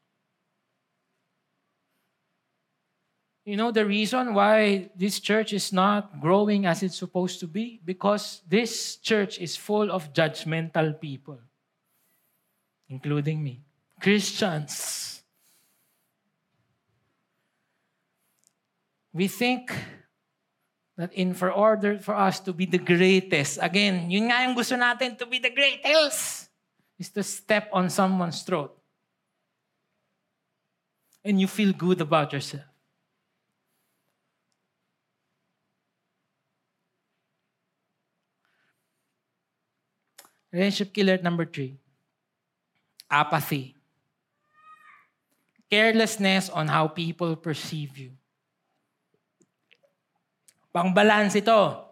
B: You know the reason why this church is not growing as it's supposed to be? Because this church is full of judgmental people, including me. Christians. We think that in for order for us to be the greatest, again, yun nga yung gusto natin, to be the greatest, is to step on someone's throat. And you feel good about yourself. Relationship killer number three. Apathy. Carelessness on how people perceive you. Pang-balance ito.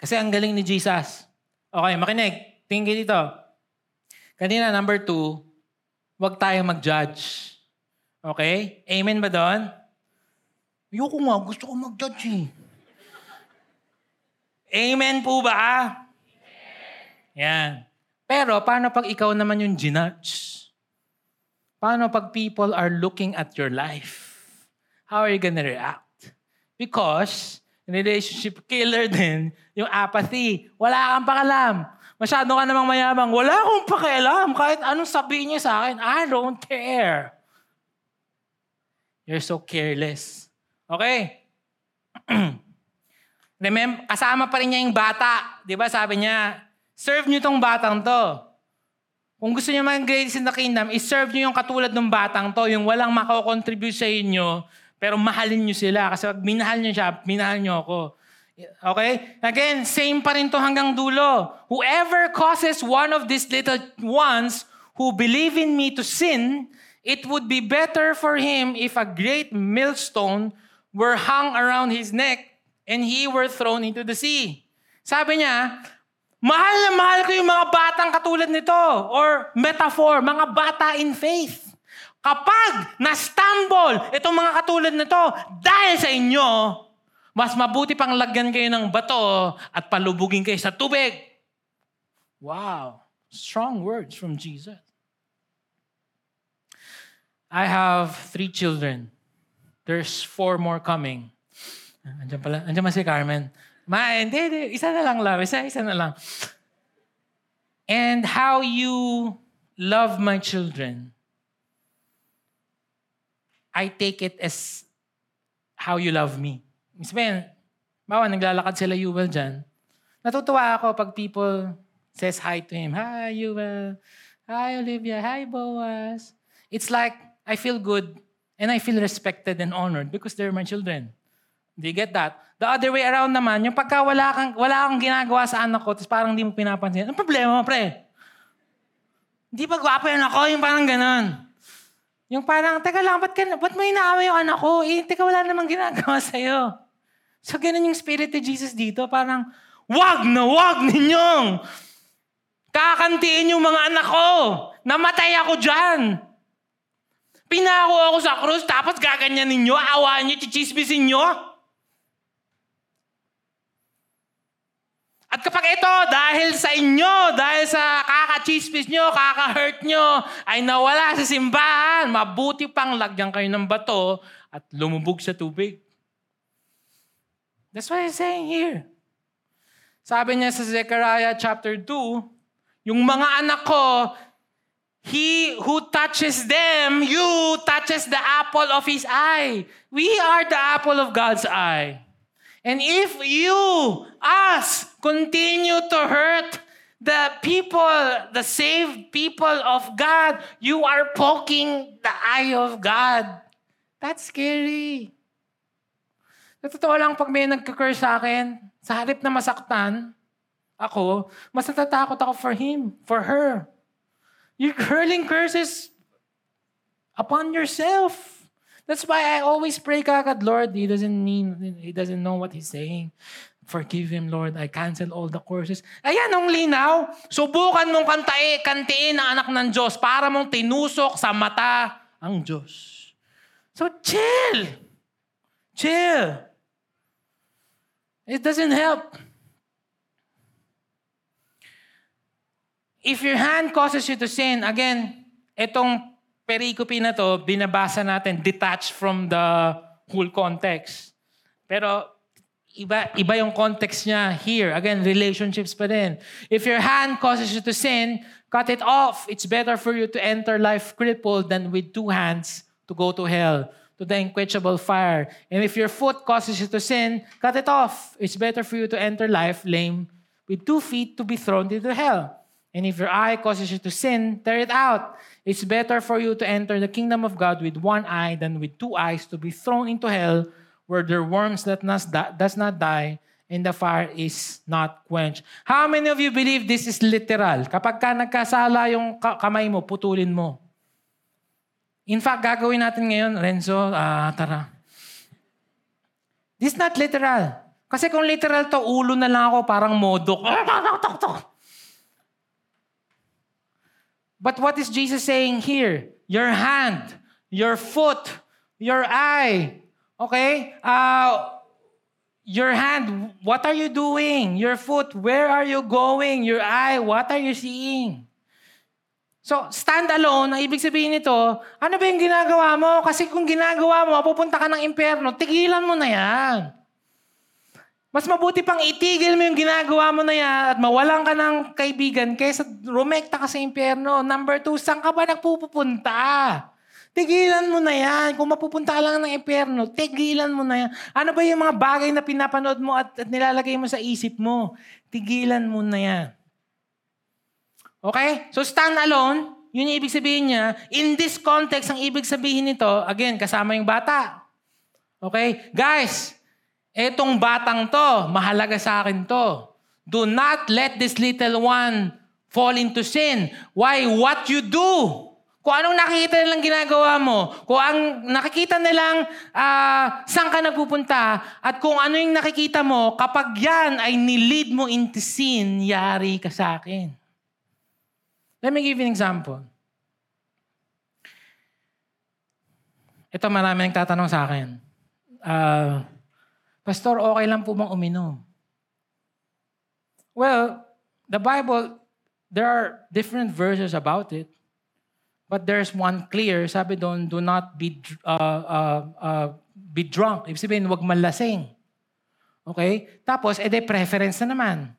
B: Kasi ang galing ni Jesus. Okay, makinig. Tingin dito. Kanina, number two, huwag tayo mag-judge. Okay? Amen ba doon? Ayoko nga, gusto ko mag-judge eh. Amen po ba? Amen. Yan. Pero paano pag ikaw naman yung ginudge? Paano pag people are looking at your life? How are you gonna react? Because, relationship killer din, yung apathy. Wala kang pakalam. Masyado ka namang mayabang. Wala akong pakialam. Kahit anong sabihin niya sa akin, I don't care. You're so careless. Okay? Remember, kasama pa rin niya yung bata. Di ba sabi niya, serve niyo tong batang to. Kung gusto niyo maging greatest in the kingdom, i-serve niyo yung katulad ng batang to, yung walang makakontribute sa inyo, pero mahalin niyo sila. Kasi pag minahal niyo siya, minahal niyo ako. Okay? Again, same pa rin to hanggang dulo. Whoever causes one of these little ones who believe in me to sin, it would be better for him if a great millstone were hung around his neck and he were thrown into the sea. Sabi niya, mahal na mahal ko yung mga batang katulad nito. Or metaphor, mga bata in faith. Kapag na-stumble itong mga katulad nito, dahil sa inyo, mas mabuti pang lagyan kayo ng bato at palubugin kayo sa tubig. Wow. Strong words from Jesus. I have three children. There's four more coming. Andiyan pala. Andiyan ba si Carmen? Ma, hindi, hindi. Isa na lang, love. Isa, isa na lang. And how you love my children, I take it as how you love me. Sabihin, bawa, naglalakad sila Yuval dyan. Natutuwa ako pag people says hi to him. Hi, Yuval. Hi, Olivia. Hi, Boaz. It's like, I feel good and I feel respected and honored because they're my children. Do you get that? The other way around naman, yung pagka wala kang, wala kang ginagawa sa anak ko, tapos parang hindi mo pinapansin, ang problema mo, pre? Hindi pa gwapo yung anak ko, yung parang ganon. Yung parang, teka lang, ba't, ka, ba't mo inaaway yung anak ko? Eh, teka, wala namang ginagawa sa'yo. So, ganun yung spirit ni Jesus dito. Parang, Wag na wag ninyong kakantiin yung mga anak ko. Namatay ako dyan. Pinako ako sa krus, tapos gaganyan ninyo, awaan nyo, chichismisin nyo. At kapag ito, dahil sa inyo, dahil sa kakachismis nyo, kaka-hurt nyo, ay nawala sa simbahan, mabuti pang lagyan kayo ng bato at lumubog sa tubig. That's what he's saying here. Sabi niya sa Zechariah chapter 2, yung mga anak ko, He who touches them, you touches the apple of his eye. We are the apple of God's eye. And if you, us, continue to hurt the people, the saved people of God, you are poking the eye of God. That's scary. Sa totoo lang, pag may nagka-curse sa akin, sa halip na masaktan ako, mas natatakot ako for him, for her. You're hurling curses upon yourself. That's why I always pray kagad, Lord, he doesn't mean, he doesn't know what he's saying. Forgive him, Lord. I cancel all the curses. Ayan ang linaw. Subukan mong kantai, kantiin ang anak ng Diyos para mong tinusok sa mata ang Diyos. So chill. Chill. It doesn't help. If your hand causes you to sin, again, itong pericope na to, binabasa natin detached from the whole context. Pero iba, iba yung context niya here. Again, relationships pa din. If your hand causes you to sin, cut it off. It's better for you to enter life crippled than with two hands to go to hell, to the unquenchable fire. And if your foot causes you to sin, cut it off. It's better for you to enter life lame with two feet to be thrown into hell. And if your eye causes you to sin, tear it out. It's better for you to enter the kingdom of God with one eye than with two eyes to be thrown into hell where there are worms that does not die and the fire is not quenched. How many of you believe this is literal? Kapag ka nagkasala yung kamay mo, putulin mo. In fact, gagawin natin ngayon, Renzo, uh, tara. This is not literal. Kasi kung literal to, ulo na lang ako, parang modok. But what is Jesus saying here? Your hand, your foot, your eye. Okay? Uh, your hand, what are you doing? Your foot, where are you going? Your eye, what are you seeing? So, stand alone, ang ibig sabihin nito, ano ba yung ginagawa mo? Kasi kung ginagawa mo, pupunta ka ng impyerno, tigilan mo na yan. Mas mabuti pang itigil mo yung ginagawa mo na yan at mawalan ka ng kaibigan kaysa rumekta ka sa impyerno. Number two, saan ka ba nagpupunta? Tigilan mo na yan. Kung mapupunta lang ng impyerno, tigilan mo na yan. Ano ba yung mga bagay na pinapanood mo at, at nilalagay mo sa isip mo? Tigilan mo na yan. Okay? So stand alone, yun yung ibig sabihin niya. In this context, ang ibig sabihin nito, again, kasama yung bata. Okay? Guys, Etong batang to, mahalaga sa akin to. Do not let this little one fall into sin. Why? What you do. Kung anong nakikita nilang ginagawa mo, kung ang nakikita nilang uh, saan ka nagpupunta, at kung ano yung nakikita mo, kapag yan ay nilid mo into sin, yari ka sa akin. Let me give you an example. Ito marami nagtatanong sa akin. Uh, Pastor, okay lang po bang uminom? Well, the Bible, there are different verses about it. But there's one clear, sabi doon, do not be, uh, uh, uh, be drunk. Ibig sabihin, huwag malasing. Okay? Tapos, ede preference na naman.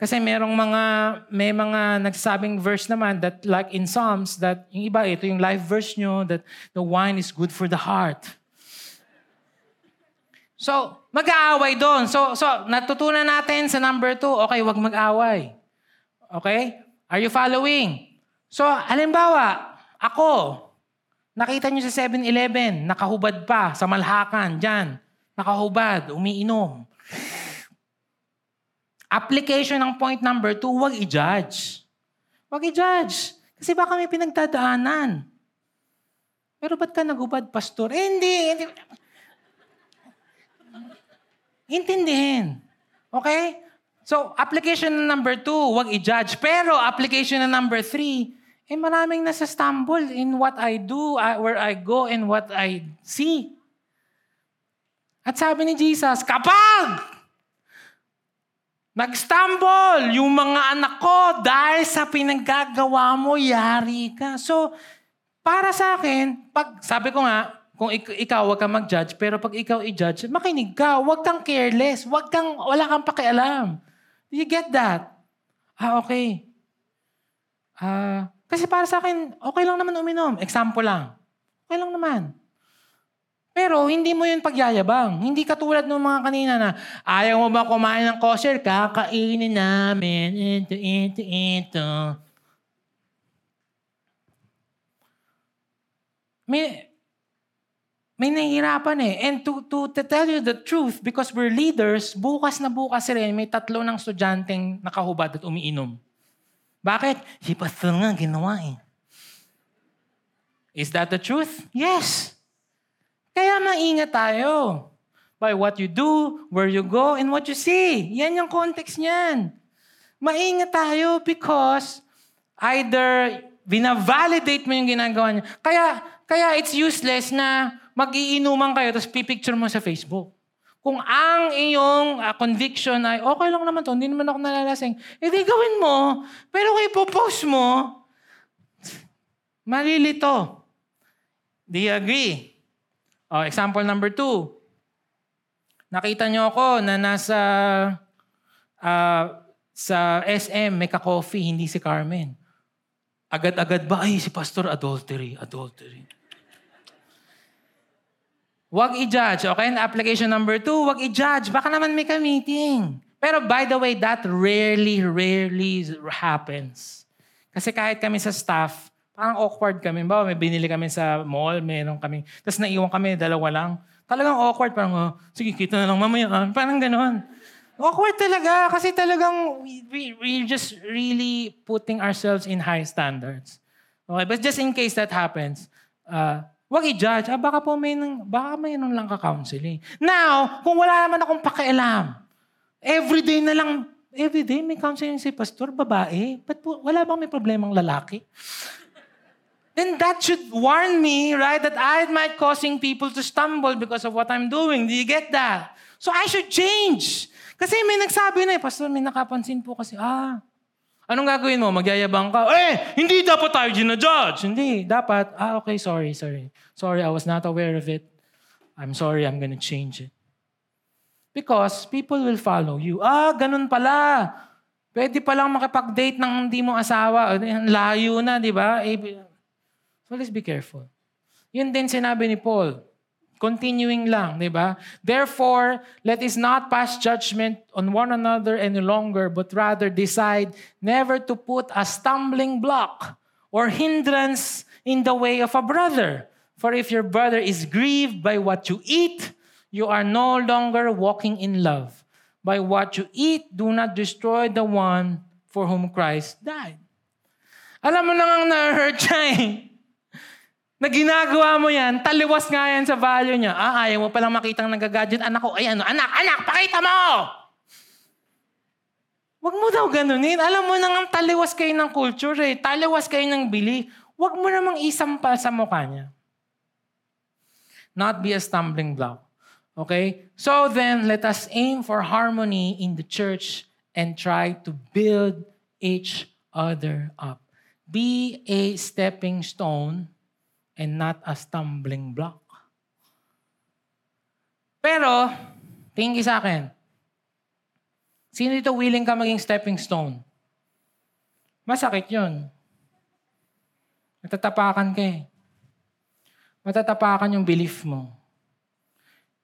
B: Kasi merong mga, may mga nagsabing verse naman that like in Psalms, that yung iba, ito yung live verse nyo, that the wine is good for the heart. So, mag-aaway doon. So, so, natutunan natin sa number two, okay, wag mag-away. Okay? Are you following? So, halimbawa, ako, nakita nyo sa 7-Eleven, nakahubad pa sa Malhakan, dyan. Nakahubad, umiinom. Application ng point number two, wag i-judge. Wag i-judge. Kasi baka may pinagdadaanan. Pero ba't ka nagubad, pastor? Eh, hindi, hindi. Intindihin. Okay? So, application na number two, wag i-judge. Pero application na number three, eh maraming nasa stumble in what I do, uh, where I go, and what I see. At sabi ni Jesus, kapag nag-stumble yung mga anak ko dahil sa pinaggagawa mo, yari ka. So, para sa akin, pag, sabi ko nga, kung ik- ikaw, wag kang mag-judge, pero pag ikaw i-judge, makinig ka, wag kang careless, wag kang, wala kang pakialam. You get that? Ah, okay. Ah, kasi para sa akin, okay lang naman uminom. Example lang. Okay lang naman. Pero hindi mo yun pagyayabang. Hindi katulad ng mga kanina na, ayaw mo ba kumain ng kosher? Kakainin namin. Ito, ito, ito. May, may nahihirapan eh. And to, to, to tell you the truth, because we're leaders, bukas na bukas rin, may tatlo ng estudyanteng nakahubad at umiinom. Bakit? Si pastor nga ginawa eh. Is that the truth? Yes. Kaya maingat tayo. By what you do, where you go, and what you see. Yan yung context niyan. Maingat tayo because either binavalidate mo yung ginagawa niya. Kaya, kaya it's useless na mag-iinuman kayo tapos pipicture mo sa Facebook. Kung ang iyong uh, conviction ay, okay lang naman to, hindi naman ako nalalasing, edi gawin mo. Pero kung ipopost mo, malilito. Do you agree? Oh, example number two. Nakita niyo ako na nasa uh, sa SM, may ka-coffee, hindi si Carmen. Agad-agad ba, ay, si Pastor adultery, adultery. Huwag i-judge. Okay? And application number two, huwag i-judge. Baka naman may ka-meeting. Pero by the way, that rarely, rarely happens. Kasi kahit kami sa staff, parang awkward kami. Ba, may binili kami sa mall, meron kami. Tapos naiwan kami, dalawa lang. Talagang awkward. Parang, oh, sige, kita na lang mamaya. Parang ganon. Awkward talaga. Kasi talagang we, we, we just really putting ourselves in high standards. Okay? But just in case that happens, uh, Huwag i-judge. Ah, baka po may, nang, baka may nang lang ka-counseling. Now, kung wala naman akong pakialam, everyday na lang, everyday may counseling si pastor, babae. But po, wala bang may problemang lalaki? Then that should warn me, right, that I might causing people to stumble because of what I'm doing. Do you get that? So I should change. Kasi may nagsabi na eh, Pastor, may nakapansin po kasi, ah, Anong gagawin mo? Magyayabang ka? Eh, hindi dapat tayo ginajudge. Hindi, dapat, ah, okay, sorry, sorry. Sorry, I was not aware of it. I'm sorry, I'm gonna change it. Because people will follow you. Ah, ganun pala. Pwede palang makipag-date ng hindi mo asawa. Layo na, di ba? Eh, so let's be careful. Yun din sinabi ni Paul. Continuing lang, di ba? Therefore, let us not pass judgment on one another any longer, but rather decide never to put a stumbling block or hindrance in the way of a brother. For if your brother is grieved by what you eat, you are no longer walking in love. By what you eat, do not destroy the one for whom Christ died. Alam mo nang ang na-hurt siya eh na ginagawa mo yan, taliwas nga yan sa value niya. Ah, ayaw mo palang makitang nagagadget. Anak ko, ay ano, anak, anak, pakita mo! Huwag mo daw ganunin. Alam mo nang taliwas kayo ng culture eh. Taliwas kayo ng bili. Huwag mo namang isampa sa mukha niya. Not be a stumbling block. Okay? So then, let us aim for harmony in the church and try to build each other up. Be a stepping stone and not a stumbling block. Pero, tingin sa akin, sino dito willing ka maging stepping stone? Masakit yun. Matatapakan ka eh. Matatapakan yung belief mo.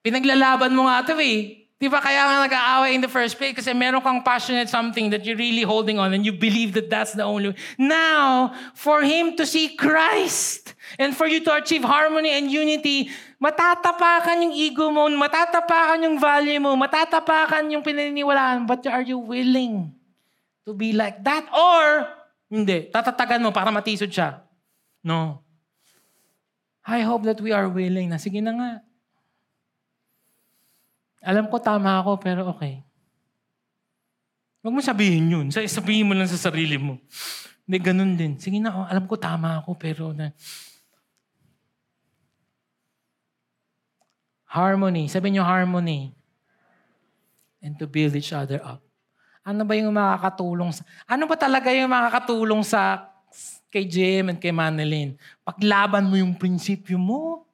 B: Pinaglalaban mo nga ito eh. Di ba kaya nga nag-aaway in the first place? Kasi meron kang passionate something that you're really holding on and you believe that that's the only way. Now, for him to see Christ and for you to achieve harmony and unity, matatapakan yung ego mo, matatapakan yung value mo, matatapakan yung pinaniniwalaan. But are you willing to be like that? Or, hindi, tatatagan mo para matisod siya. No. I hope that we are willing na, sige na nga, alam ko tama ako, pero okay. Huwag mo sabihin yun. Sabihin mo lang sa sarili mo. Hindi, ganun din. Sige na, oh, alam ko tama ako, pero na... Harmony. Sabi niyo harmony. And to build each other up. Ano ba yung makakatulong sa... Ano ba talaga yung makakatulong sa kay Jim and kay Manilyn? Paglaban mo yung prinsipyo mo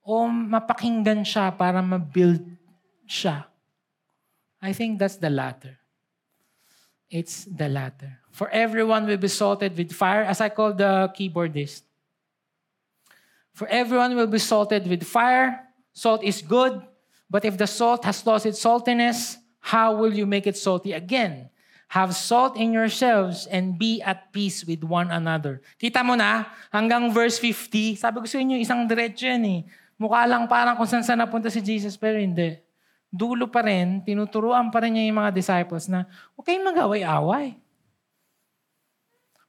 B: o mapakinggan siya para ma-build siya? I think that's the latter. It's the latter. For everyone will be salted with fire, as I call the keyboardist. For everyone will be salted with fire. Salt is good, but if the salt has lost its saltiness, how will you make it salty again? Have salt in yourselves and be at peace with one another. Kita mo na, hanggang verse 50, sabi ko sa inyo, isang diretso yan eh. Mukha lang parang kung saan saan napunta si Jesus, pero hindi. Dulo pa rin, tinuturuan pa rin niya yung mga disciples na, huwag kayong mag-away-away.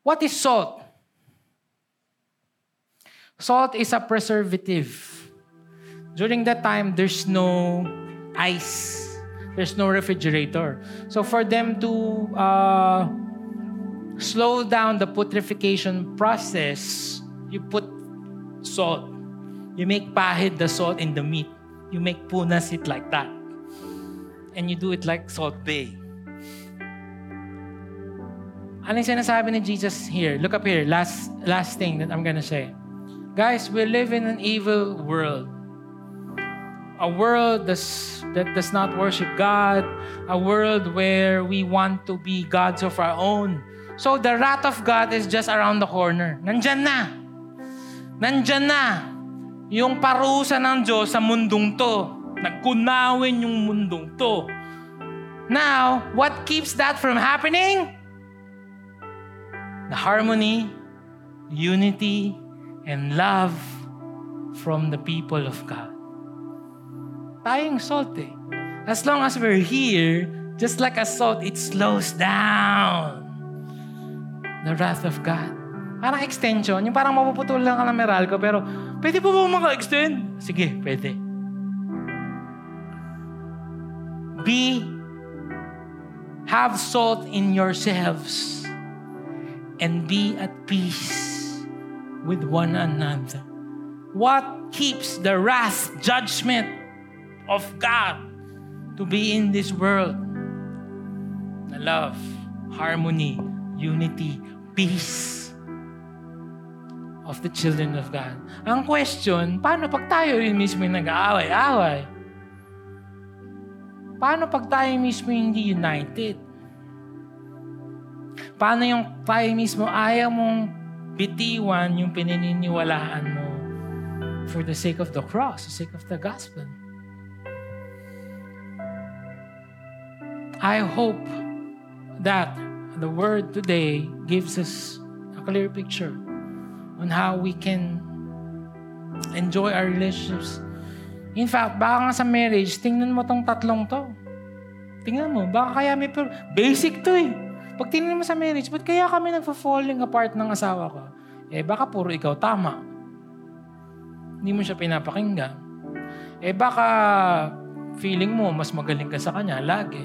B: What is salt? Salt is a preservative. During that time, there's no ice. There's no refrigerator. So for them to uh, slow down the putrefaction process, you put salt. You make pahid the salt in the meat. You make punas it like that. And you do it like Salt Bay. Ano yung sinasabi ni Jesus here? Look up here. Last, last thing that I'm gonna say. Guys, we live in an evil world. A world that's, that does not worship God. A world where we want to be gods of our own. So the wrath of God is just around the corner. Nandyan na. Nandyan na. Yung parusa ng Diyos sa mundong to. Nagkunawin yung mundong to. Now, what keeps that from happening? the harmony, unity, and love from the people of God. Tayong salt eh. As long as we're here, just like a salt, it slows down the wrath of God. Parang extension, yung parang mapuputol lang ka ng Meralco, pero pwede po ba maka-extend? Sige, pwede. Have salt in yourselves and be at peace with one another. What keeps the wrath, judgment of God to be in this world? The love, harmony, unity, peace of the children of God. Ang question, paano pag tayo rin mismo yung nag-aaway-away? Paano pag tayo mismo hindi united? Paano yung tayo mismo ayaw mong bitiwan yung pinaniniwalaan mo for the sake of the cross, the sake of the gospel. I hope that the word today gives us a clear picture on how we can enjoy our relationships. In fact, baka nga sa marriage, tingnan mo tong tatlong to. Tingnan mo, baka kaya may... Basic to eh. Pag tingnan mo sa marriage, ba't kaya kami nagfa-falling apart ng asawa ko? Eh, baka puro ikaw tama. Hindi mo siya pinapakinggan. Eh, baka feeling mo mas magaling ka sa kanya lagi.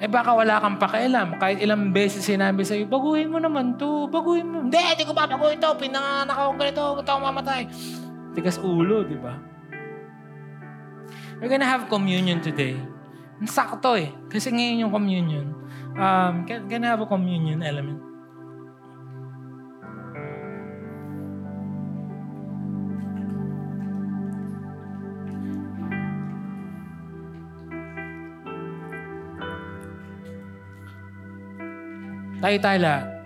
B: Eh, baka wala kang pakialam. Kahit ilang beses sinabi sa'yo, baguhin mo naman to, baguhin mo. Hindi, hindi ko pa baguhin to. Pinanganak akong ganito, gusto akong mamatay. Tigas ulo, di ba? We're gonna have communion today. Sakto eh. Kasi ngayon yung communion. Um, can, can have a communion element? Tayo-tayo lahat.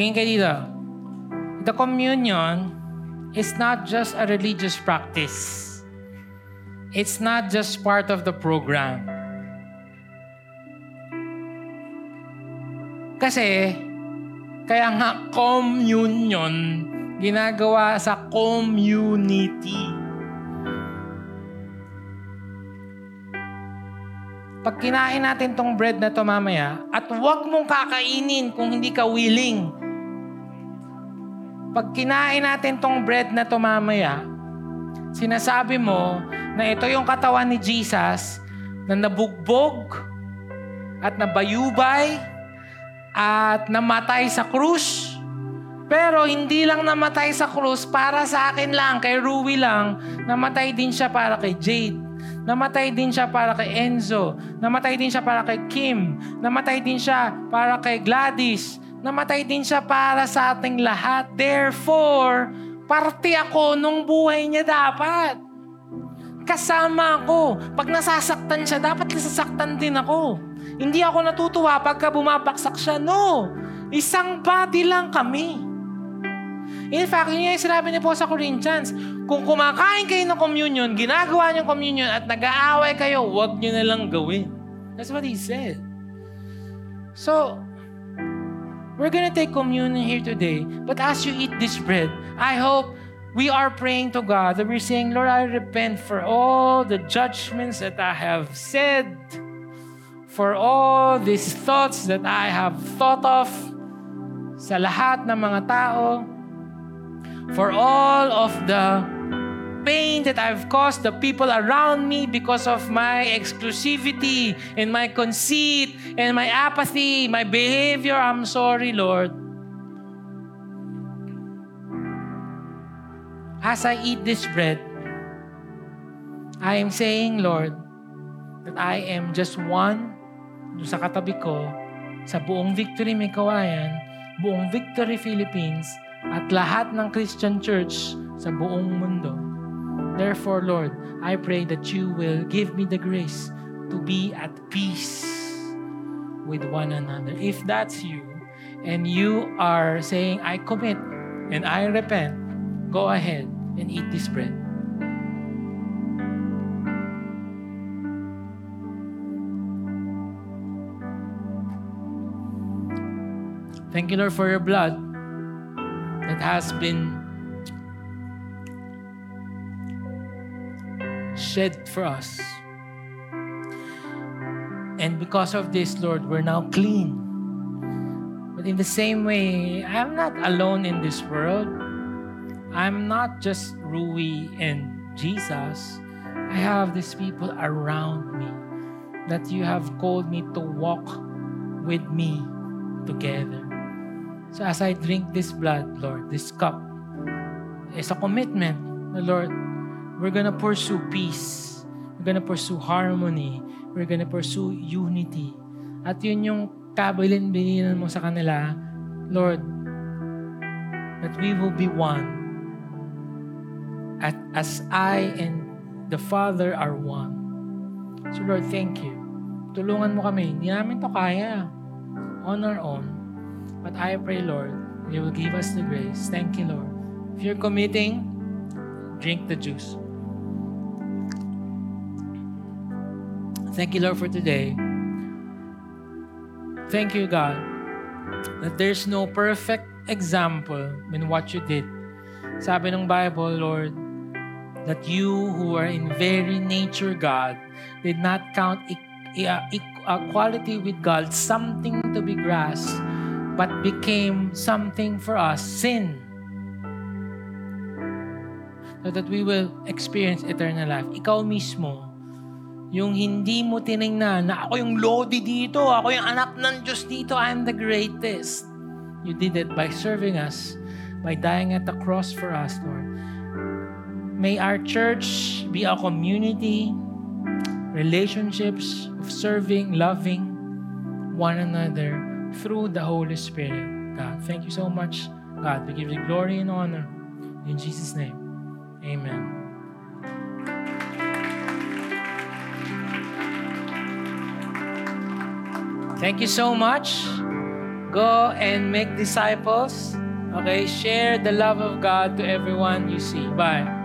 B: Tingin kayo. The communion is not just a religious practice. It's not just part of the program. Kasi, kaya nga communion, ginagawa sa community. Pag kinain natin tong bread na to mamaya, at huwag mong kakainin kung hindi ka willing pag kinain natin tong bread na to mamaya, sinasabi mo na ito yung katawan ni Jesus na nabugbog at nabayubay at namatay sa krus. Pero hindi lang namatay sa krus para sa akin lang, kay Rui lang. Namatay din siya para kay Jade. Namatay din siya para kay Enzo. Namatay din siya para kay Kim. Namatay din siya para kay Gladys. Namatay din siya para sa ating lahat. Therefore, parte ako nung buhay niya dapat. Kasama ako. Pag nasasaktan siya, dapat nasasaktan din ako. Hindi ako natutuwa pagka bumabaksak siya. No. Isang body lang kami. In fact, yun yung sinabi niya po sa Corinthians. Kung kumakain kayo ng communion, ginagawa niyong communion at nag-aaway kayo, huwag niyo na lang gawin. That's what he said. So, We're gonna take communion here today. But as you eat this bread, I hope we are praying to God that we're saying, Lord, I repent for all the judgments that I have said, for all these thoughts that I have thought of sa lahat ng mga tao, for all of the pain that I've caused the people around me because of my exclusivity and my conceit and my apathy, my behavior. I'm sorry, Lord. As I eat this bread, I am saying, Lord, that I am just one sa katabi ko sa buong Victory May Kawayan, buong Victory Philippines, at lahat ng Christian Church sa buong mundo. Therefore, Lord, I pray that you will give me the grace to be at peace with one another. If that's you, and you are saying, I commit and I repent, go ahead and eat this bread. Thank you, Lord, for your blood that has been shed for us. And because of this, Lord, we're now clean. But in the same way, I'm not alone in this world. I'm not just Rui and Jesus. I have these people around me that you have called me to walk with me together. So as I drink this blood, Lord, this cup, it's a commitment, Lord, We're gonna pursue peace. We're gonna pursue harmony. We're gonna pursue unity. At yun yung kabilin-bilinan mo sa kanila, Lord, that we will be one. At, as I and the Father are one. So Lord, thank you. Tulungan mo kami. Hindi namin to kaya on our own. But I pray, Lord, you will give us the grace. Thank you, Lord. If you're committing, drink the juice. Thank you, Lord, for today. Thank you, God, that there's no perfect example in what you did. Sabi ng Bible, Lord, that you who are in very nature God did not count uh, uh, equality with God something to be grasped, but became something for us, sin, so that we will experience eternal life. Ikaw mismo, Yung hindi mo tiningnan na ako yung Lodi dito, ako yung anak ng Diyos dito, I'm the greatest. You did it by serving us, by dying at the cross for us, Lord. May our church be a community, relationships of serving, loving one another through the Holy Spirit. God, thank you so much. God, we give you glory and honor. In Jesus' name, amen. Thank you so much. Go and make disciples. Okay, share the love of God to everyone you see. Bye.